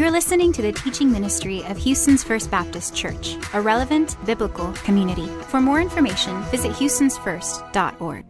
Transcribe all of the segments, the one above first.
You're listening to the teaching ministry of Houston's First Baptist Church, a relevant biblical community. For more information, visit houstonsfirst.org.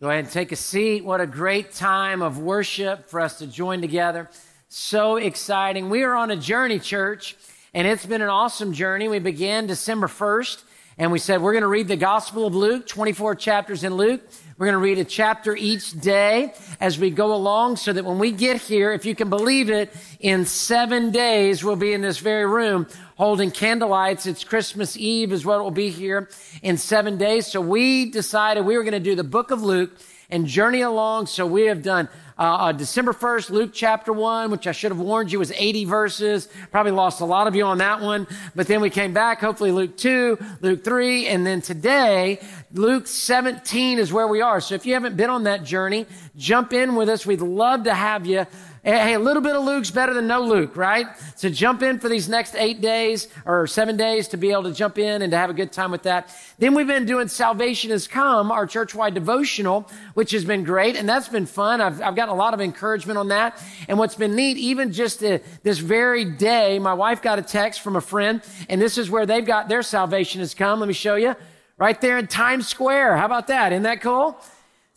Go ahead and take a seat. What a great time of worship for us to join together. So exciting. We are on a journey, church, and it's been an awesome journey. We began December 1st, and we said we're going to read the Gospel of Luke, 24 chapters in Luke. We're going to read a chapter each day as we go along so that when we get here, if you can believe it, in seven days, we'll be in this very room holding candlelights. It's Christmas Eve is what will be here in seven days. So we decided we were going to do the book of Luke and journey along. So we have done uh, uh, December 1st, Luke chapter 1, which I should have warned you was 80 verses. Probably lost a lot of you on that one. But then we came back, hopefully Luke 2, Luke 3, and then today, Luke 17 is where we are. So if you haven't been on that journey, jump in with us. We'd love to have you. Hey, a little bit of Luke's better than no Luke, right? So jump in for these next eight days or seven days to be able to jump in and to have a good time with that. Then we've been doing Salvation has Come, our church-wide devotional, which has been great. And that's been fun. I've, I've gotten a lot of encouragement on that. And what's been neat, even just this very day, my wife got a text from a friend and this is where they've got their Salvation has Come. Let me show you. Right there in Times Square. How about that? Isn't that cool?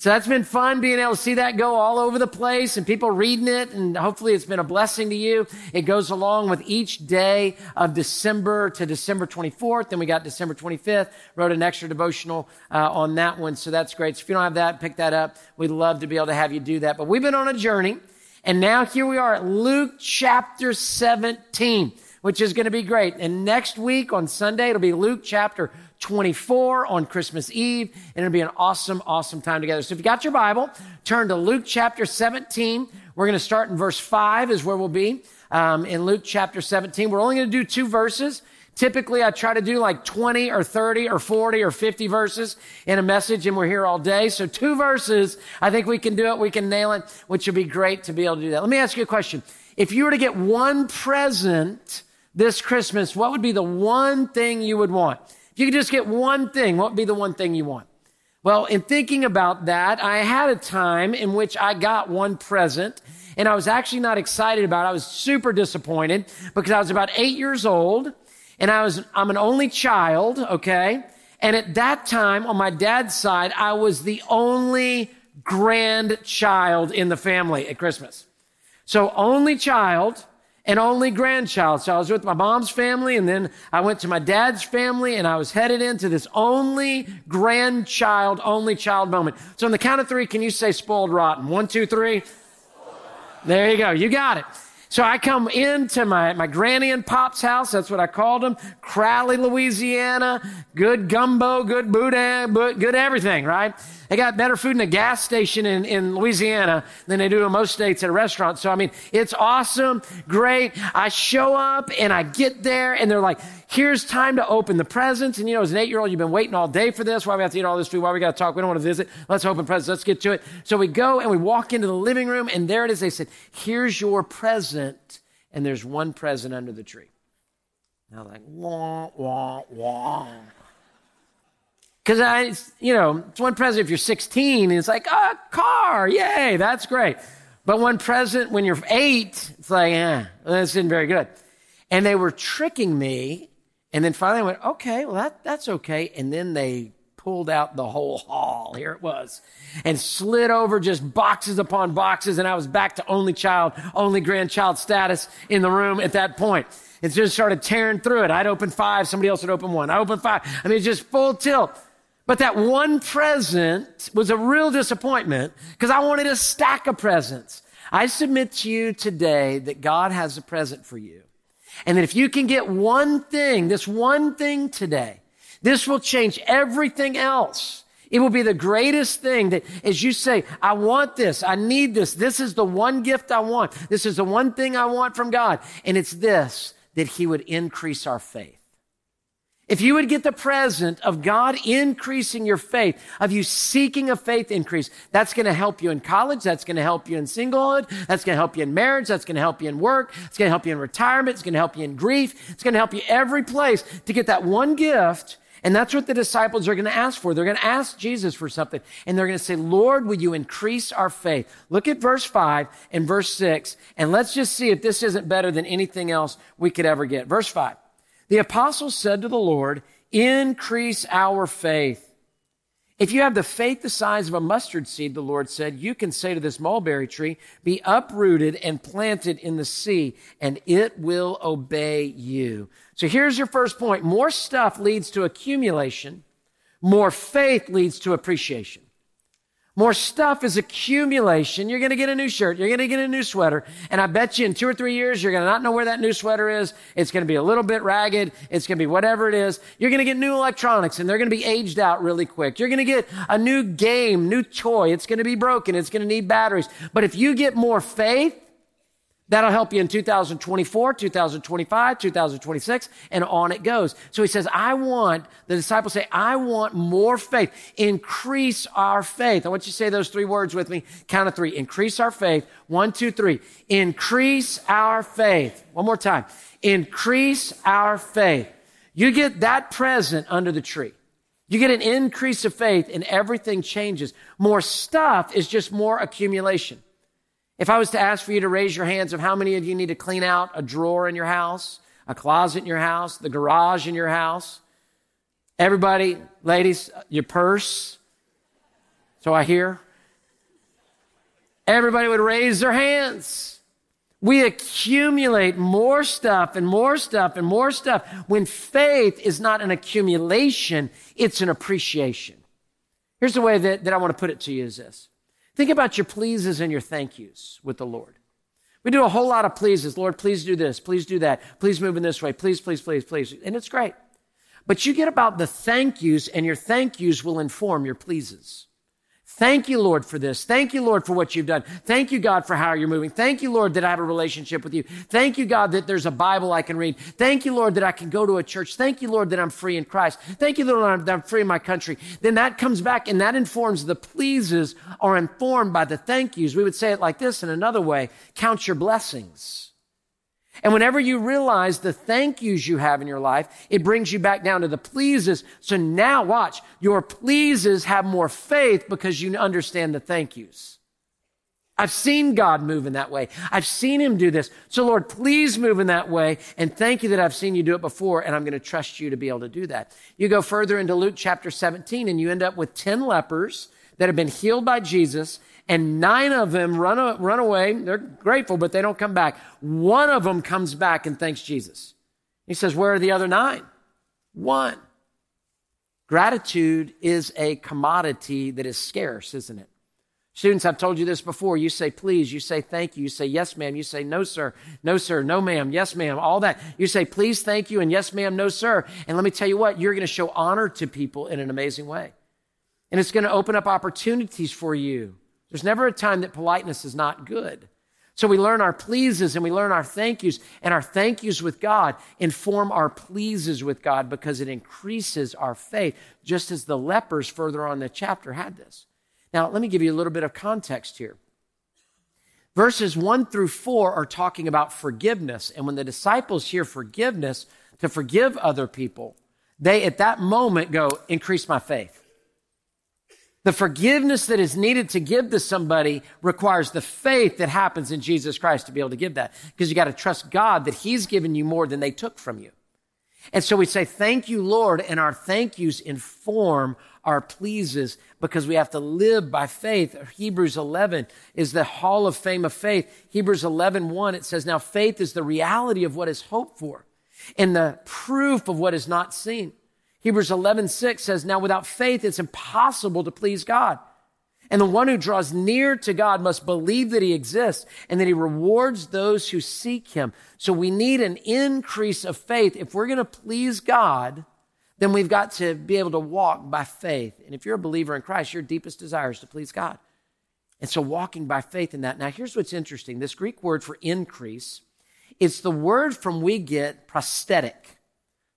So that's been fun being able to see that go all over the place and people reading it. And hopefully it's been a blessing to you. It goes along with each day of December to December 24th. Then we got December 25th, wrote an extra devotional uh, on that one. So that's great. So if you don't have that, pick that up. We'd love to be able to have you do that. But we've been on a journey. And now here we are at Luke chapter 17, which is going to be great. And next week on Sunday, it'll be Luke chapter 24 on Christmas Eve, and it'll be an awesome, awesome time together. So if you got your Bible, turn to Luke chapter 17. We're going to start in verse 5 is where we'll be um, in Luke chapter 17. We're only going to do two verses. Typically, I try to do like 20 or 30 or 40 or 50 verses in a message, and we're here all day. So two verses, I think we can do it. We can nail it, which would be great to be able to do that. Let me ask you a question. If you were to get one present this Christmas, what would be the one thing you would want? You could just get one thing, what would be the one thing you want? Well, in thinking about that, I had a time in which I got one present and I was actually not excited about it. I was super disappointed because I was about eight years old and I was, I'm an only child, okay? And at that time, on my dad's side, I was the only grandchild in the family at Christmas. So only child, an only grandchild. So I was with my mom's family and then I went to my dad's family and I was headed into this only grandchild, only child moment. So on the count of three, can you say spoiled rotten? One, two, three. There you go. You got it. So I come into my, my granny and pop's house. That's what I called them. Crowley, Louisiana. Good gumbo, good boudin, good everything, right? They got better food in a gas station in, in Louisiana than they do in most states at a restaurant. So, I mean, it's awesome. Great. I show up and I get there and they're like, here's time to open the presents. And you know, as an eight year old, you've been waiting all day for this. Why we have to eat all this food? Why we got to talk? We don't want to visit. Let's open presents. Let's get to it. So we go and we walk into the living room and there it is. They said, here's your present. And there's one present under the tree. And I'm like, wah, wah, wah. Because I, you know, it's one present if you're 16, and it's like, a oh, car, yay, that's great. But one present when you're eight, it's like, eh, this isn't very good. And they were tricking me. And then finally I went, okay, well, that, that's okay. And then they pulled out the whole haul. Here it was. And slid over just boxes upon boxes. And I was back to only child, only grandchild status in the room at that point. It just started tearing through it. I'd open five. Somebody else would open one. I opened five. I mean, it's just full tilt. But that one present was a real disappointment because I wanted a stack of presents. I submit to you today that God has a present for you. And that if you can get one thing, this one thing today, this will change everything else. It will be the greatest thing that as you say, I want this, I need this, this is the one gift I want, this is the one thing I want from God. And it's this, that He would increase our faith. If you would get the present of God increasing your faith, of you seeking a faith increase, that's going to help you in college. That's going to help you in singlehood. That's going to help you in marriage. That's going to help you in work. It's going to help you in retirement. It's going to help you in grief. It's going to help you every place to get that one gift And that's what the disciples are going to ask for. They're going to ask Jesus for something. And they're going to say, Lord, will you increase our faith? Look at verse 5 and verse 6. And let's just see if this isn't better than anything else we could ever get. Verse 5. The apostles said to the Lord, increase our faith. If you have the faith the size of a mustard seed, the Lord said, you can say to this mulberry tree, be uprooted and planted in the sea, and it will obey you. So here's your first point. More stuff leads to accumulation. More faith leads to appreciation. More stuff is accumulation. You're going to get a new shirt. You're going to get a new sweater. And I bet you in two or three years, you're going to not know where that new sweater is. It's going to be a little bit ragged. It's going to be whatever it is. You're going to get new electronics and they're going to be aged out really quick. You're going to get a new game, new toy. It's going to be broken. It's going to need batteries. But if you get more faith, That'll help you in 2024, 2025, 2026, and on it goes. So he says, I want, the disciples say, I want more faith. Increase our faith. I want you to say those three words with me. Count of three. Increase our faith. One, two, three. Increase our faith. One more time. Increase our faith. You get that present under the tree. You get an increase of faith and everything changes. More stuff is just more accumulation. If I was to ask for you to raise your hands of how many of you need to clean out a drawer in your house, a closet in your house, the garage in your house, everybody, ladies, your purse. So I hear. Everybody would raise their hands. We accumulate more stuff and more stuff and more stuff when faith is not an accumulation, it's an appreciation. Here's the way that, that I want to put it to you is this. Think about your pleases and your thank yous with the Lord. We do a whole lot of pleases. Lord, please do this. Please do that. Please move in this way. Please, please, please, please. And it's great. But you get about the thank yous, and your thank yous will inform your pleases. Thank you, Lord, for this. Thank you, Lord, for what you've done. Thank you, God, for how you're moving. Thank you, Lord, that I have a relationship with you. Thank you, God, that there's a Bible I can read. Thank you, Lord, that I can go to a church. Thank you, Lord, that I'm free in Christ. Thank you, Lord, that I'm free in my country. Then that comes back and that informs the pleases are informed by the thank yous. We would say it like this in another way. Count your blessings. And whenever you realize the thank yous you have in your life, it brings you back down to the pleases. So now watch, your pleases have more faith because you understand the thank yous. I've seen God move in that way. I've seen him do this. So Lord, please move in that way. And thank you that I've seen you do it before. And I'm going to trust you to be able to do that. You go further into Luke chapter 17 and you end up with 10 lepers that have been healed by Jesus and nine of them run, run away. They're grateful, but they don't come back. One of them comes back and thanks Jesus. He says, Where are the other nine? One. Gratitude is a commodity that is scarce, isn't it? Students, I've told you this before. You say please, you say thank you, you say yes, ma'am, you say no, sir, no, sir, no, ma'am, yes, ma'am, all that. You say please, thank you, and yes, ma'am, no, sir. And let me tell you what, you're going to show honor to people in an amazing way. And it's going to open up opportunities for you there's never a time that politeness is not good. So we learn our pleases and we learn our thank yous, and our thank yous with God inform our pleases with God because it increases our faith, just as the lepers further on in the chapter had this. Now, let me give you a little bit of context here. Verses one through four are talking about forgiveness. And when the disciples hear forgiveness, to forgive other people, they at that moment go, increase my faith. The forgiveness that is needed to give to somebody requires the faith that happens in Jesus Christ to be able to give that. Because you got to trust God that He's given you more than they took from you. And so we say, thank you, Lord, and our thank yous inform our pleases because we have to live by faith. Hebrews 11 is the hall of fame of faith. Hebrews 11, 1, it says, now faith is the reality of what is hoped for and the proof of what is not seen. Hebrews 11, 6 says, Now without faith, it's impossible to please God. And the one who draws near to God must believe that he exists and that he rewards those who seek him. So we need an increase of faith. If we're going to please God, then we've got to be able to walk by faith. And if you're a believer in Christ, your deepest desire is to please God. And so walking by faith in that. Now, here's what's interesting. This Greek word for increase, it's the word from we get prosthetic.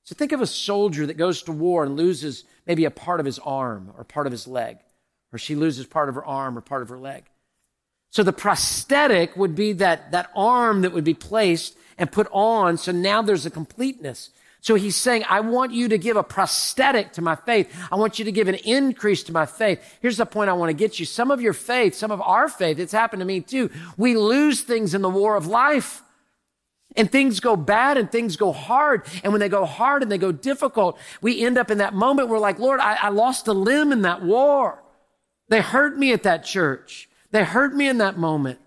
So think of a soldier that goes to war and loses maybe a part of his arm or part of his leg, or she loses part of her arm or part of her leg. So the prosthetic would be that, that arm that would be placed and put on. So now there's a completeness. So he's saying, I want you to give a prosthetic to my faith. I want you to give an increase to my faith. Here's the point I want to get you. Some of your faith, some of our faith, it's happened to me too. We lose things in the war of life. And things go bad and things go hard. And when they go hard and they go difficult, we end up in that moment where like, Lord, I, I lost a limb in that war. They hurt me at that church. They hurt me in that moment.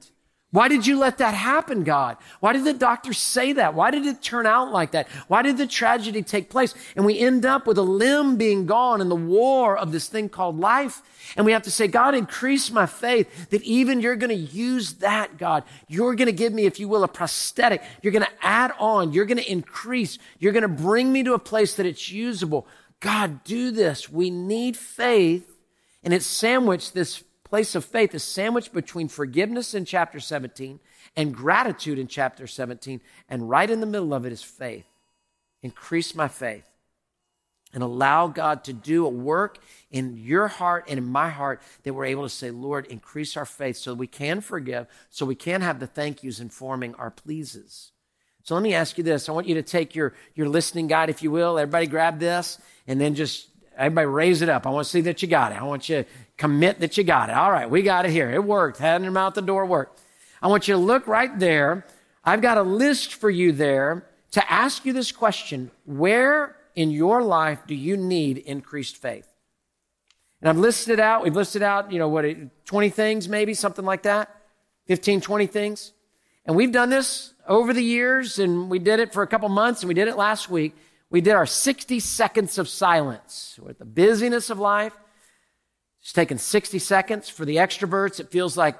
Why did you let that happen, God? Why did the doctor say that? Why did it turn out like that? Why did the tragedy take place? And we end up with a limb being gone in the war of this thing called life. And we have to say, God, increase my faith that even you're going to use that, God. You're going to give me, if you will, a prosthetic. You're going to add on. You're going to increase. You're going to bring me to a place that it's usable. God, do this. We need faith. And it's sandwiched this place of faith is sandwiched between forgiveness in chapter 17 and gratitude in chapter 17. And right in the middle of it is faith. Increase my faith and allow God to do a work in your heart and in my heart that we're able to say, Lord, increase our faith so we can forgive, so we can have the thank yous informing our pleases. So let me ask you this. I want you to take your, your listening guide, if you will. Everybody grab this and then just everybody raise it up. I want to see that you got it. I want you to Commit that you got it. All right, we got it here. It worked. Having them out the door worked. I want you to look right there. I've got a list for you there to ask you this question Where in your life do you need increased faith? And I've listed out, we've listed out, you know, what, 20 things maybe, something like that, 15, 20 things. And we've done this over the years, and we did it for a couple months, and we did it last week. We did our 60 seconds of silence with the busyness of life. It's taken 60 seconds. For the extroverts, it feels like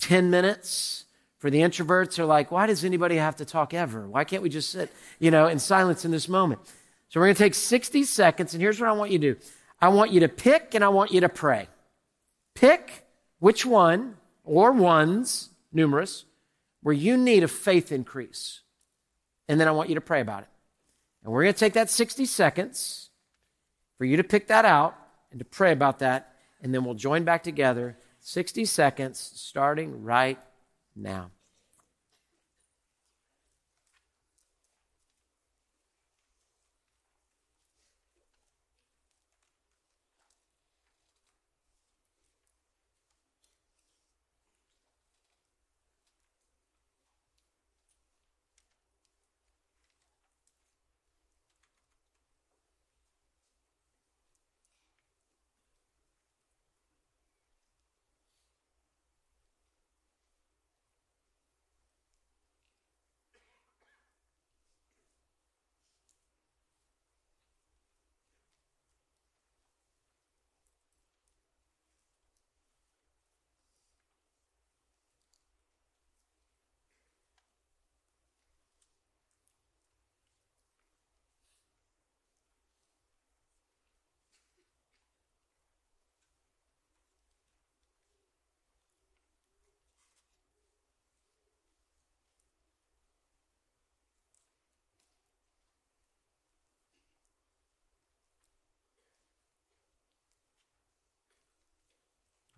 10 minutes. For the introverts, they're like, why does anybody have to talk ever? Why can't we just sit, you know, in silence in this moment? So we're going to take 60 seconds, and here's what I want you to do. I want you to pick and I want you to pray. Pick which one or ones, numerous, where you need a faith increase. And then I want you to pray about it. And we're going to take that 60 seconds for you to pick that out and to pray about that and then we'll join back together 60 seconds starting right now.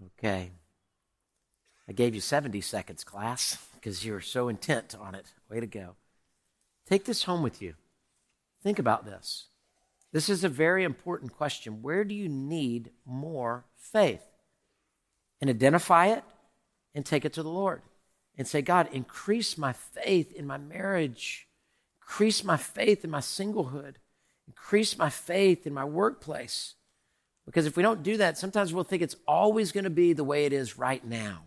Okay. I gave you 70 seconds, class, because you were so intent on it. Way to go. Take this home with you. Think about this. This is a very important question. Where do you need more faith? And identify it and take it to the Lord and say, God, increase my faith in my marriage, increase my faith in my singlehood, increase my faith in my workplace. Because if we don't do that, sometimes we'll think it's always going to be the way it is right now.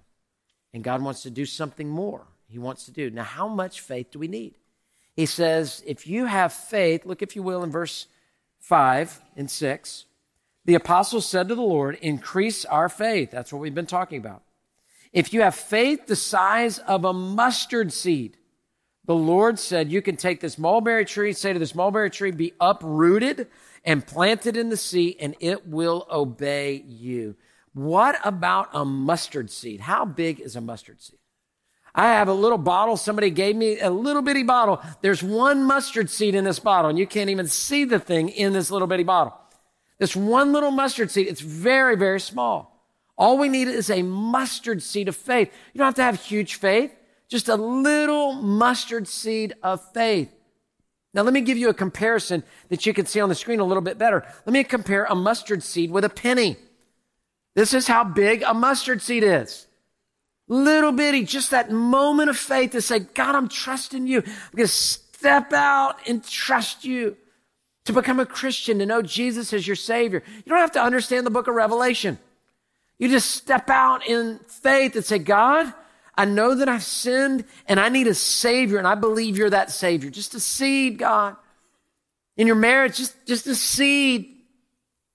And God wants to do something more. He wants to do. Now, how much faith do we need? He says, if you have faith, look, if you will, in verse 5 and 6. The apostles said to the Lord, Increase our faith. That's what we've been talking about. If you have faith the size of a mustard seed, the Lord said, You can take this mulberry tree, say to this mulberry tree, Be uprooted and planted in the sea, and it will obey you. What about a mustard seed? How big is a mustard seed? I have a little bottle. Somebody gave me a little bitty bottle. There's one mustard seed in this bottle, and you can't even see the thing in this little bitty bottle. This one little mustard seed, it's very, very small. All we need is a mustard seed of faith. You don't have to have huge faith, just a little mustard seed of faith. Now, let me give you a comparison that you can see on the screen a little bit better. Let me compare a mustard seed with a penny. This is how big a mustard seed is. Little bitty, just that moment of faith to say, God, I'm trusting you. I'm going to step out and trust you. To become a Christian, to know Jesus as your Savior. You don't have to understand the book of Revelation. You just step out in faith and say, God, I know that I've sinned and I need a Savior, and I believe you're that Savior. Just a seed, God. In your marriage, just, just a seed.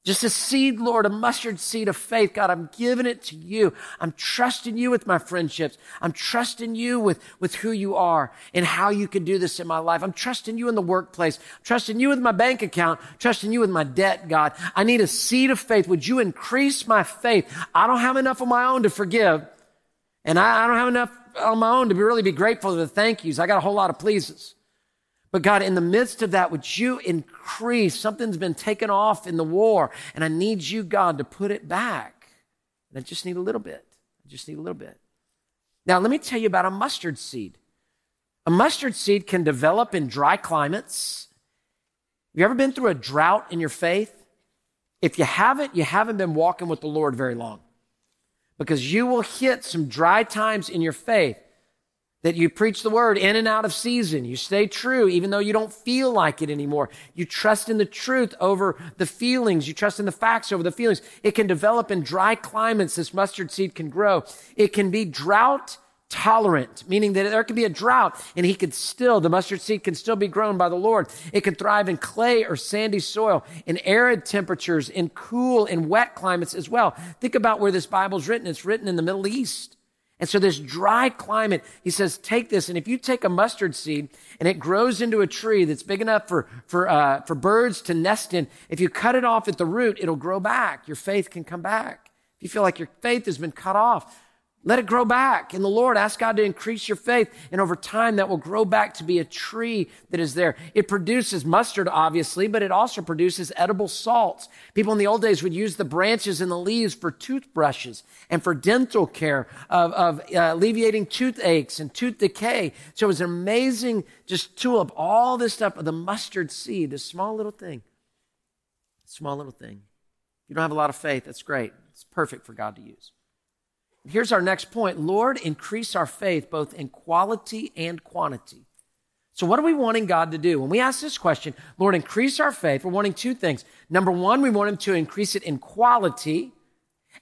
Just a seed, Lord, a mustard seed of faith. God, I'm giving it to you. I'm trusting you with my friendships. I'm trusting you with, with who you are and how you can do this in my life. I'm trusting you in the workplace. I'm trusting you with my bank account. I'm trusting you with my debt, God. I need a seed of faith. Would you increase my faith? I don't have enough of my own to forgive. And I, I don't have enough on my own to be really be grateful for the thank yous. I got a whole lot of pleases. But God, in the midst of that, would you increase? Something's been taken off in the war, and I need you, God, to put it back. And I just need a little bit. I just need a little bit. Now, let me tell you about a mustard seed. A mustard seed can develop in dry climates. Have you ever been through a drought in your faith? If you haven't, you haven't been walking with the Lord very long. Because you will hit some dry times in your faith that you preach the word in and out of season. You stay true even though you don't feel like it anymore. You trust in the truth over the feelings. You trust in the facts over the feelings. It can develop in dry climates. This mustard seed can grow. It can be drought tolerant, meaning that there could be a drought and he could still, the mustard seed can still be grown by the Lord. It can thrive in clay or sandy soil, in arid temperatures, in cool and wet climates as well. Think about where this Bible's written. It's written in the Middle East. And so this dry climate, he says, take this, and if you take a mustard seed and it grows into a tree that's big enough for, for, uh, for birds to nest in, if you cut it off at the root, it'll grow back. Your faith can come back. If you feel like your faith has been cut off, let it grow back in the Lord. Ask God to increase your faith. And over time, that will grow back to be a tree that is there. It produces mustard, obviously, but it also produces edible salts. People in the old days would use the branches and the leaves for toothbrushes and for dental care of, of uh, alleviating toothaches and tooth decay. So it was an amazing just tulip, all this stuff of the mustard seed, this small little thing. Small little thing. You don't have a lot of faith. That's great. It's perfect for God to use. Here's our next point Lord, increase our faith both in quality and quantity. So, what are we wanting God to do? When we ask this question, Lord, increase our faith, we're wanting two things. Number one, we want Him to increase it in quality,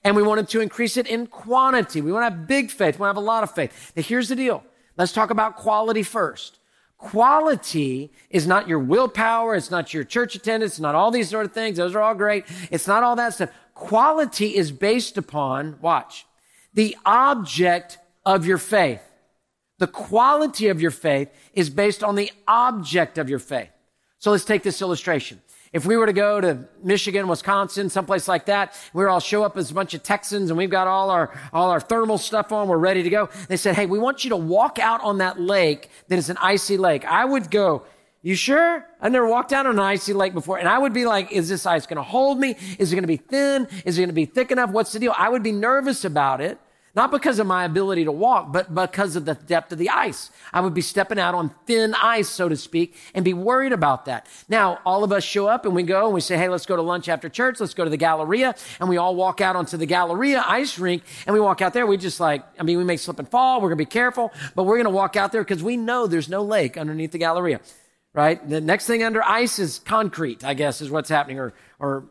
and we want Him to increase it in quantity. We want to have big faith, we want to have a lot of faith. Now, here's the deal let's talk about quality first. Quality is not your willpower, it's not your church attendance, it's not all these sort of things. Those are all great. It's not all that stuff. Quality is based upon, watch, the object of your faith. The quality of your faith is based on the object of your faith. So let's take this illustration. If we were to go to Michigan, Wisconsin, someplace like that, we're all show up as a bunch of Texans and we've got all our, all our thermal stuff on, we're ready to go. They said, Hey, we want you to walk out on that lake that is an icy lake. I would go, you sure? I've never walked on an icy lake before. And I would be like, is this ice going to hold me? Is it going to be thin? Is it going to be thick enough? What's the deal? I would be nervous about it. Not because of my ability to walk, but because of the depth of the ice. I would be stepping out on thin ice, so to speak, and be worried about that. Now, all of us show up and we go and we say, hey, let's go to lunch after church. Let's go to the Galleria. And we all walk out onto the Galleria ice rink and we walk out there. We just like, I mean, we may slip and fall. We're going to be careful, but we're going to walk out there because we know there's no lake underneath the Galleria right? The next thing under ice is concrete, I guess, is what's happening, or, or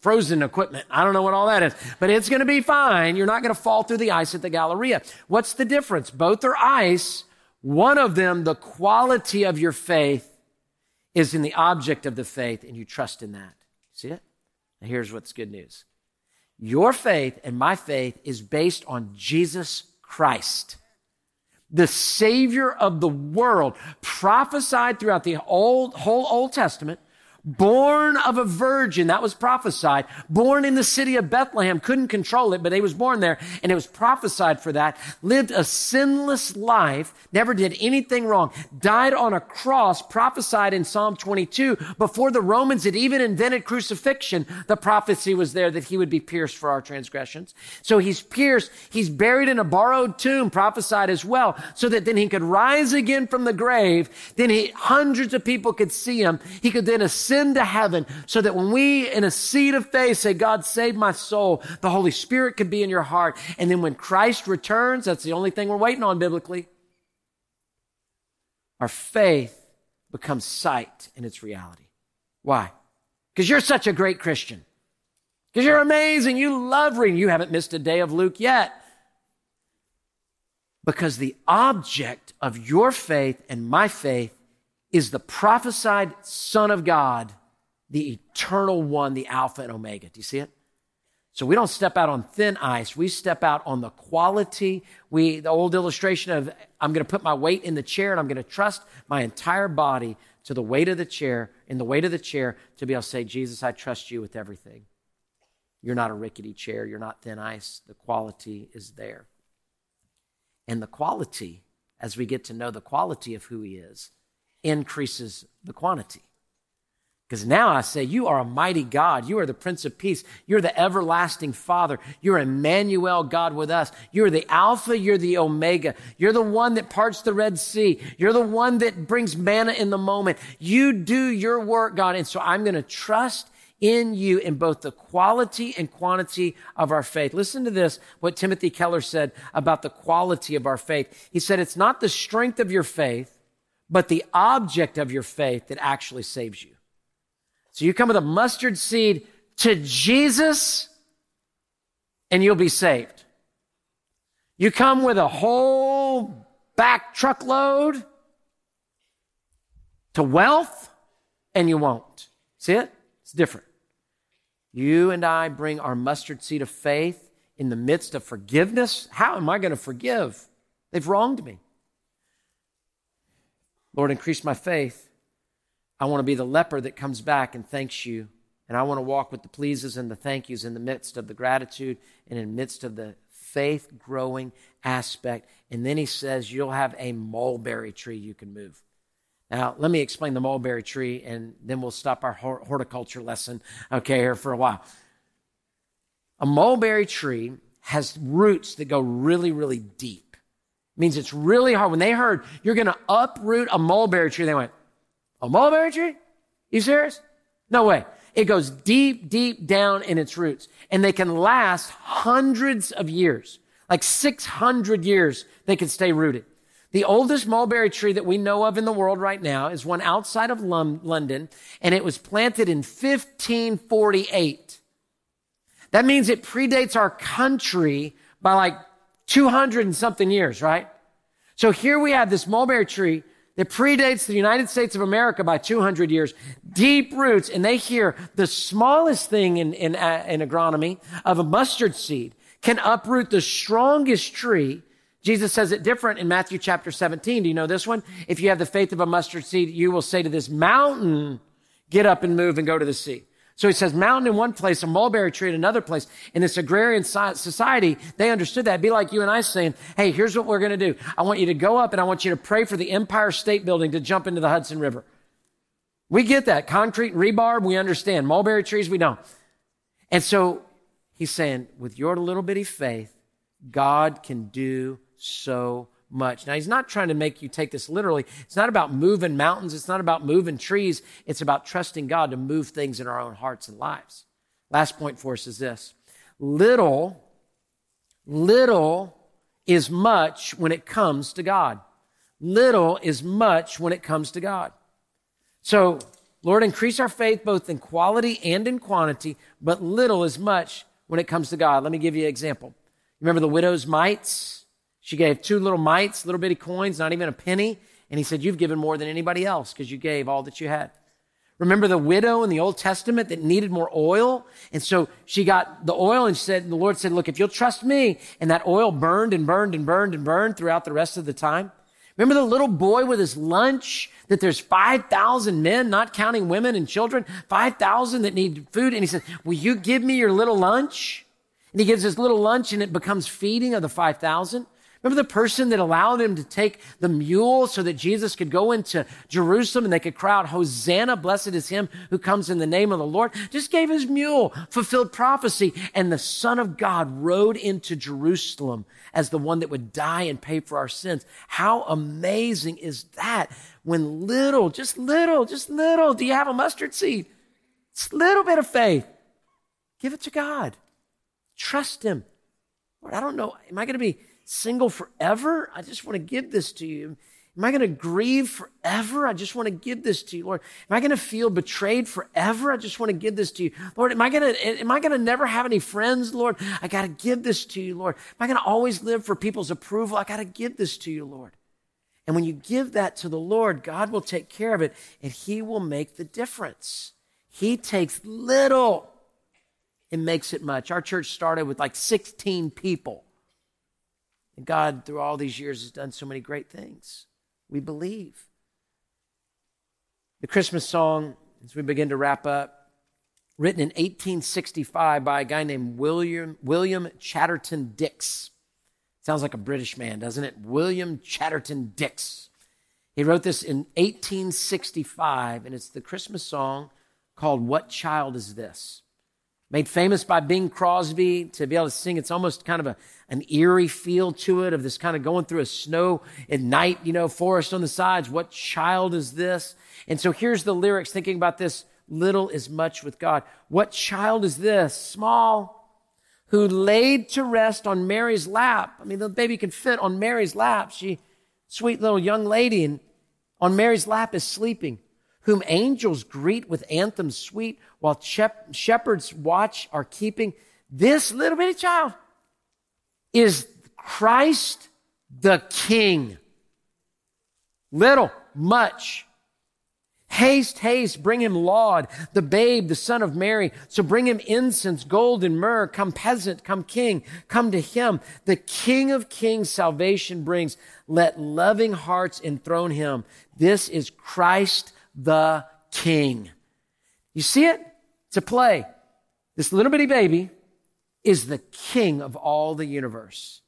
frozen equipment. I don't know what all that is, but it's going to be fine. You're not going to fall through the ice at the Galleria. What's the difference? Both are ice. One of them, the quality of your faith is in the object of the faith and you trust in that. See it? Here's what's good news. Your faith and my faith is based on Jesus Christ the Savior of the world, prophesied throughout the old, whole Old Testament, born of a virgin. That was prophesied. Born in the city of Bethlehem. Couldn't control it, but he was born there and it was prophesied for that. Lived a sinless life. Never did anything wrong. Died on a cross prophesied in Psalm 22 before the Romans had even invented crucifixion. The prophecy was there that he would be pierced for our transgressions. So he's pierced. He's buried in a borrowed tomb prophesied as well so that then he could rise again from the grave. Then he, hundreds of people could see him. He could then ascend ascend to heaven so that when we in a seat of faith say, God, save my soul, the Holy Spirit could be in your heart. And then when Christ returns, that's the only thing we're waiting on biblically. Our faith becomes sight in its reality. Why? Because you're such a great Christian. Because you're amazing. You love reading. You haven't missed a day of Luke yet. Because the object of your faith and my faith is the prophesied Son of God, the eternal one, the Alpha and Omega. Do you see it? So we don't step out on thin ice. We step out on the quality. We, the old illustration of I'm going to put my weight in the chair and I'm going to trust my entire body to the weight of the chair, in the weight of the chair, to be able to say, Jesus, I trust you with everything. You're not a rickety chair. You're not thin ice. The quality is there. And the quality, as we get to know the quality of who he is, increases the quantity. Because now I say, You are a mighty God. You are the Prince of Peace. You're the everlasting Father. You're Emmanuel, God with us. You're the Alpha. You're the Omega. You're the one that parts the Red Sea. You're the one that brings manna in the moment. You do your work, God. And so I'm going to trust in you in both the quality and quantity of our faith. Listen to this, what Timothy Keller said about the quality of our faith. He said, It's not the strength of your faith but the object of your faith that actually saves you. So you come with a mustard seed to Jesus and you'll be saved. You come with a whole back truckload to wealth and you won't. See it? It's different. You and I bring our mustard seed of faith in the midst of forgiveness. How am I going to forgive? They've wronged me. Lord, increase my faith. I want to be the leper that comes back and thanks you. And I want to walk with the pleases and the thank yous in the midst of the gratitude and in the midst of the faith growing aspect. And then he says, You'll have a mulberry tree you can move. Now, let me explain the mulberry tree and then we'll stop our horticulture lesson, okay, here for a while. A mulberry tree has roots that go really, really deep means it's really hard. When they heard you're going to uproot a mulberry tree, they went, a mulberry tree? You serious? No way. It goes deep, deep down in its roots and they can last hundreds of years, like 600 years they can stay rooted. The oldest mulberry tree that we know of in the world right now is one outside of London and it was planted in 1548. That means it predates our country by like 200 and something years, right? So here we have this mulberry tree that predates the United States of America by 200 years, deep roots, and they hear the smallest thing in, in, uh, in agronomy of a mustard seed can uproot the strongest tree. Jesus says it different in Matthew chapter 17. Do you know this one? If you have the faith of a mustard seed, you will say to this mountain, get up and move and go to the sea. So he says mountain in one place, a mulberry tree in another place. In this agrarian society, they understood that. It'd be like you and I saying, hey, here's what we're going to do. I want you to go up and I want you to pray for the Empire State Building to jump into the Hudson River. We get that. Concrete rebar, we understand. Mulberry trees, we don't. And so he's saying, with your little bitty faith, God can do so much. Now, he's not trying to make you take this literally. It's not about moving mountains. It's not about moving trees. It's about trusting God to move things in our own hearts and lives. Last point for us is this. Little, little is much when it comes to God. Little is much when it comes to God. So, Lord, increase our faith both in quality and in quantity, but little is much when it comes to God. Let me give you an example. Remember the widow's mites? She gave two little mites, little bitty coins, not even a penny. And he said, You've given more than anybody else because you gave all that you had. Remember the widow in the Old Testament that needed more oil? And so she got the oil and she said, the Lord said, Look, if you'll trust me, and that oil burned and burned and burned and burned throughout the rest of the time. Remember the little boy with his lunch that there's 5,000 men, not counting women and children, 5,000 that need food. And he says, will you give me your little lunch? And he gives his little lunch and it becomes feeding of the 5,000. Remember the person that allowed him to take the mule so that Jesus could go into Jerusalem and they could cry out, Hosanna, blessed is him who comes in the name of the Lord. Just gave his mule, fulfilled prophecy, and the Son of God rode into Jerusalem as the one that would die and pay for our sins. How amazing is that? When little, just little, just little, do you have a mustard seed? It's a little bit of faith. Give it to God. Trust Him. Lord, I don't know. Am I going to be single forever? I just want to give this to you. Am I going to grieve forever? I just want to give this to you, Lord. Am I going to feel betrayed forever? I just want to give this to you, Lord. Am I going to, am I going to never have any friends, Lord? I got to give this to you, Lord. Am I going to always live for people's approval? I got to give this to you, Lord. And when you give that to the Lord, God will take care of it and He will make the difference. He takes little and makes it much. Our church started with like 16 people. And God, through all these years, has done so many great things. We believe. The Christmas song, as we begin to wrap up, written in 1865 by a guy named William, William Chatterton Dix. Sounds like a British man, doesn't it? William Chatterton Dix. He wrote this in 1865, and it's the Christmas song called What Child Is This? Made famous by Bing Crosby to be able to sing. It's almost kind of a, an eerie feel to it of this kind of going through a snow at night, you know, forest on the sides. What child is this? And so here's the lyrics thinking about this little is much with God. What child is this? Small, who laid to rest on Mary's lap. I mean, the baby can fit on Mary's lap. She, sweet little young lady, and on Mary's lap is sleeping whom angels greet with anthems sweet, while shepherds watch are keeping. This little bitty child is Christ the King. Little, much. Haste, haste, bring him laud, the babe, the son of Mary. So bring him incense, gold and myrrh. Come peasant, come king, come to him. The king of kings salvation brings. Let loving hearts enthrone him. This is Christ the king. You see it? It's a play. This little bitty baby is the king of all the universe.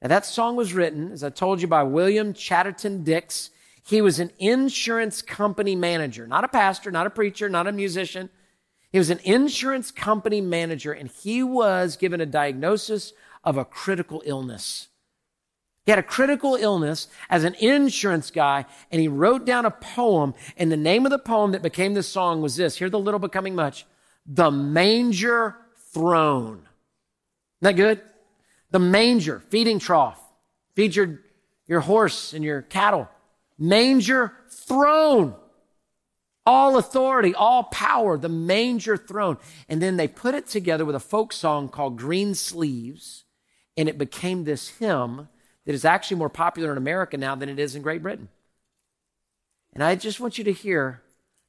Now, that song was written, as I told you, by William Chatterton Dix. He was an insurance company manager, not a pastor, not a preacher, not a musician. He was an insurance company manager, and he was given a diagnosis of a critical illness. He had a critical illness as an insurance guy, and he wrote down a poem. And the name of the poem that became the song was this Hear the little becoming much The Manger Throne. Isn't that good? The manger, feeding trough. Feed your, your horse and your cattle. Manger throne. All authority, all power, the manger throne. And then they put it together with a folk song called Greensleeves, and it became this hymn that is actually more popular in America now than it is in Great Britain. And I just want you to hear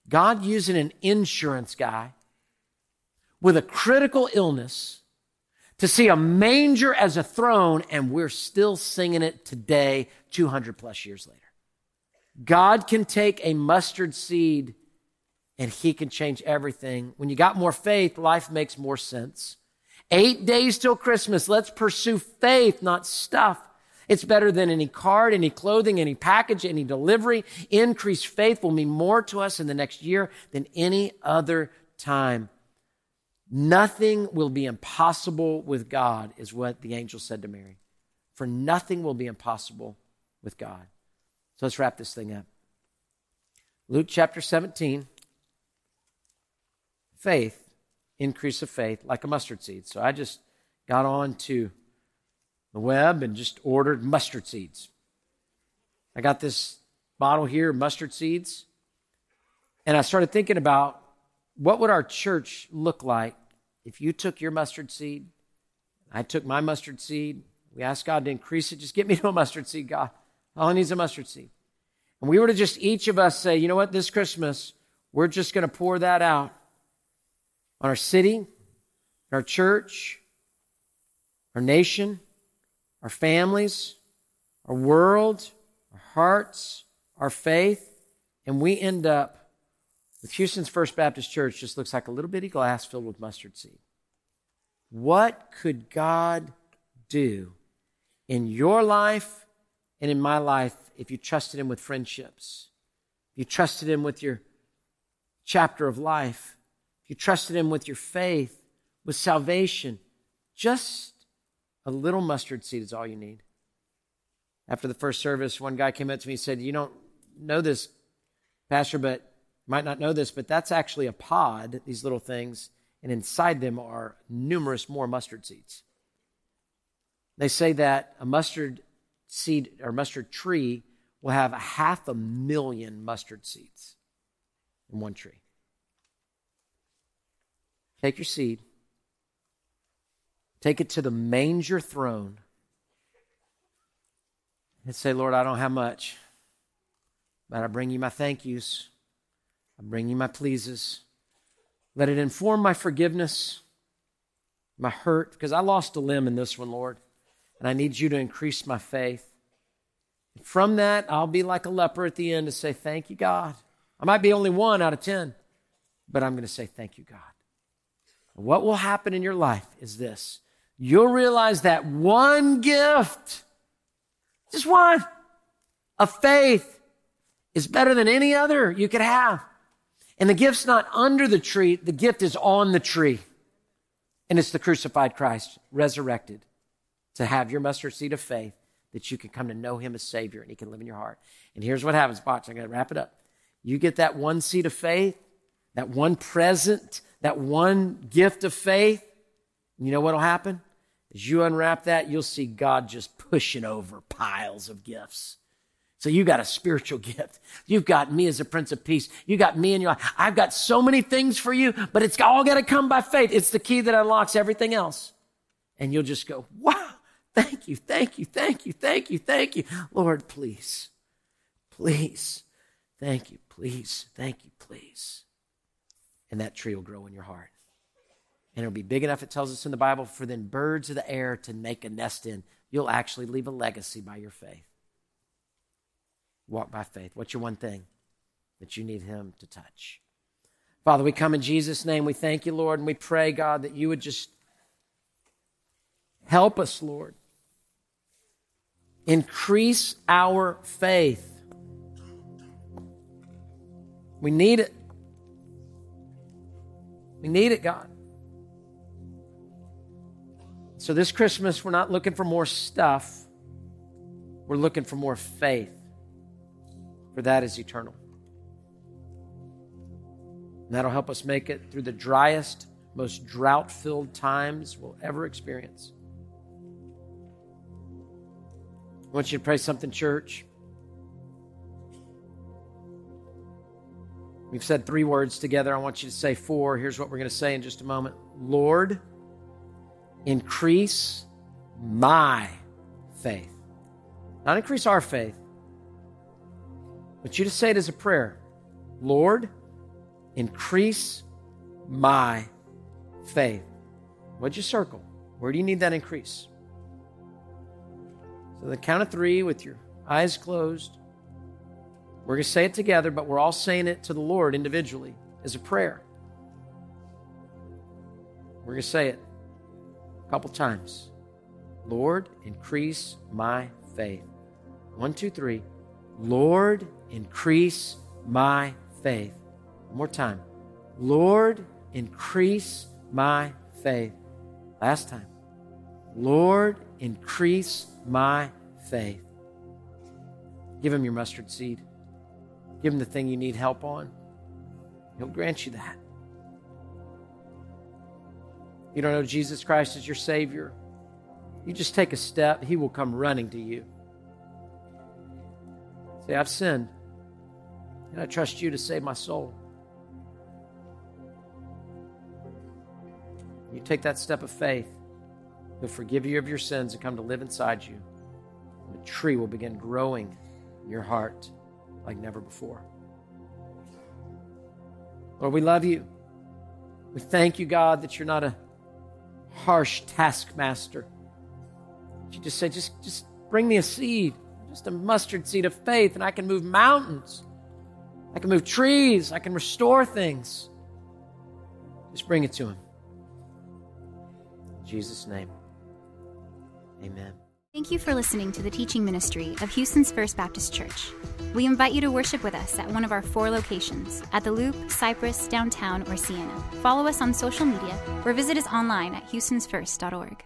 God using an insurance guy with a critical illness to see a manger as a throne, and we're still singing it today, 200 plus years later. God can take a mustard seed and he can change everything. When you got more faith, life makes more sense. Eight days till Christmas. Let's pursue faith, not stuff. It's better than any card, any clothing, any package, any delivery. Increased faith will mean more to us in the next year than any other time. Nothing will be impossible with God, is what the angel said to Mary. For nothing will be impossible with God. So let's wrap this thing up. Luke chapter 17. Faith, increase of faith, like a mustard seed. So I just got on to the web and just ordered mustard seeds. I got this bottle here, mustard seeds, and I started thinking about what would our church look like if you took your mustard seed, I took my mustard seed, we asked God to increase it. Just get me to a mustard seed, God. All I need is a mustard seed. And we were to just each of us say, you know what, this Christmas, we're just going to pour that out on our city, our church, our nation, our families, our world, our hearts, our faith. and we end up with Houston's First Baptist Church just looks like a little bitty glass filled with mustard seed. What could God do in your life and in my life if you trusted Him with friendships? If you trusted Him with your chapter of life? If you trusted Him with your faith, with salvation? Just a little mustard seed is all you need. After the first service, one guy came up to me and said, You don't know this, Pastor, but might not know this, but that's actually a pod, these little things, and inside them are numerous more mustard seeds. They say that a mustard seed or mustard tree will have a half a million mustard seeds in one tree. Take your seed, take it to the manger throne, and say, Lord, I don't have much, but I bring you my thank yous. I bring you my pleases. Let it inform my forgiveness, my hurt, because I lost a limb in this one, Lord, and I need you to increase my faith. From that, I'll be like a leper at the end to say, Thank you, God. I might be only one out of 10, but I'm going to say, Thank you, God. what will happen in your life is this you'll realize that one gift, just one, of faith, is better than any other you could have. And the gift's not under the tree, the gift is on the tree. And it's the crucified Christ, resurrected, to have your mustard seed of faith that you can come to know him as Savior and he can live in your heart. And here's what happens, Watch, I'm going to wrap it up. You get that one seed of faith, that one present, that one gift of faith. You know what'll happen? As you unwrap that, you'll see God just pushing over piles of gifts. So you got a spiritual gift. You've got me as a Prince of Peace. You got me in your life. I've got so many things for you, but it's all got to come by faith. It's the key that unlocks everything else. And you'll just go, wow, thank you, thank you, thank you, thank you, thank you. Lord, please, please, thank you, please, thank you, please. And that tree will grow in your heart. And it'll be big enough, it tells us in the Bible, for then birds of the air to make a nest in. You'll actually leave a legacy by your faith. Walk by faith. What's your one thing that you need Him to touch? Father, we come in Jesus' name. We thank you, Lord, and we pray, God, that you would just help us, Lord. Increase our faith. We need it. We need it, God. So this Christmas, we're not looking for more stuff, we're looking for more faith for that is eternal. And that'll help us make it through the driest, most drought filled times we'll ever experience. I want you to pray something, church. We've said three words together. I want you to say four. Here's what we're going to say in just a moment Lord, increase my faith. Not increase our faith, but you just say it as a prayer Lord, increase my faith. What'd you circle? Where do you need that increase? So, the count of three with your eyes closed. We're going to say it together, but we're all saying it to the Lord individually as a prayer. We're going to say it couple times. Lord, increase my faith. One, two, three. Lord, increase my faith. One more time. Lord, increase my faith. Last time. Lord, increase my faith. Give him your mustard seed. Give him the thing you need help on. He'll grant you that. You don't know Jesus Christ as your Savior. You just take a step, He will come running to you. Say, I've sinned, and I trust you to save my soul. You take that step of faith, He'll forgive you of your sins and come to live inside you. And the tree will begin growing in your heart like never before. Lord, we love you. We thank you, God, that you're not a harsh taskmaster. You just say, just, just bring me a seed just a mustard seed of faith, and I can move mountains. I can move trees. I can restore things. Just bring it to Him. In Jesus' name, amen. Thank you for listening to the teaching ministry of Houston's First Baptist Church. We invite you to worship with us at one of our four locations at the Loop, Cypress, Downtown, or Sienna. Follow us on social media or visit us online at houstonsfirst.org.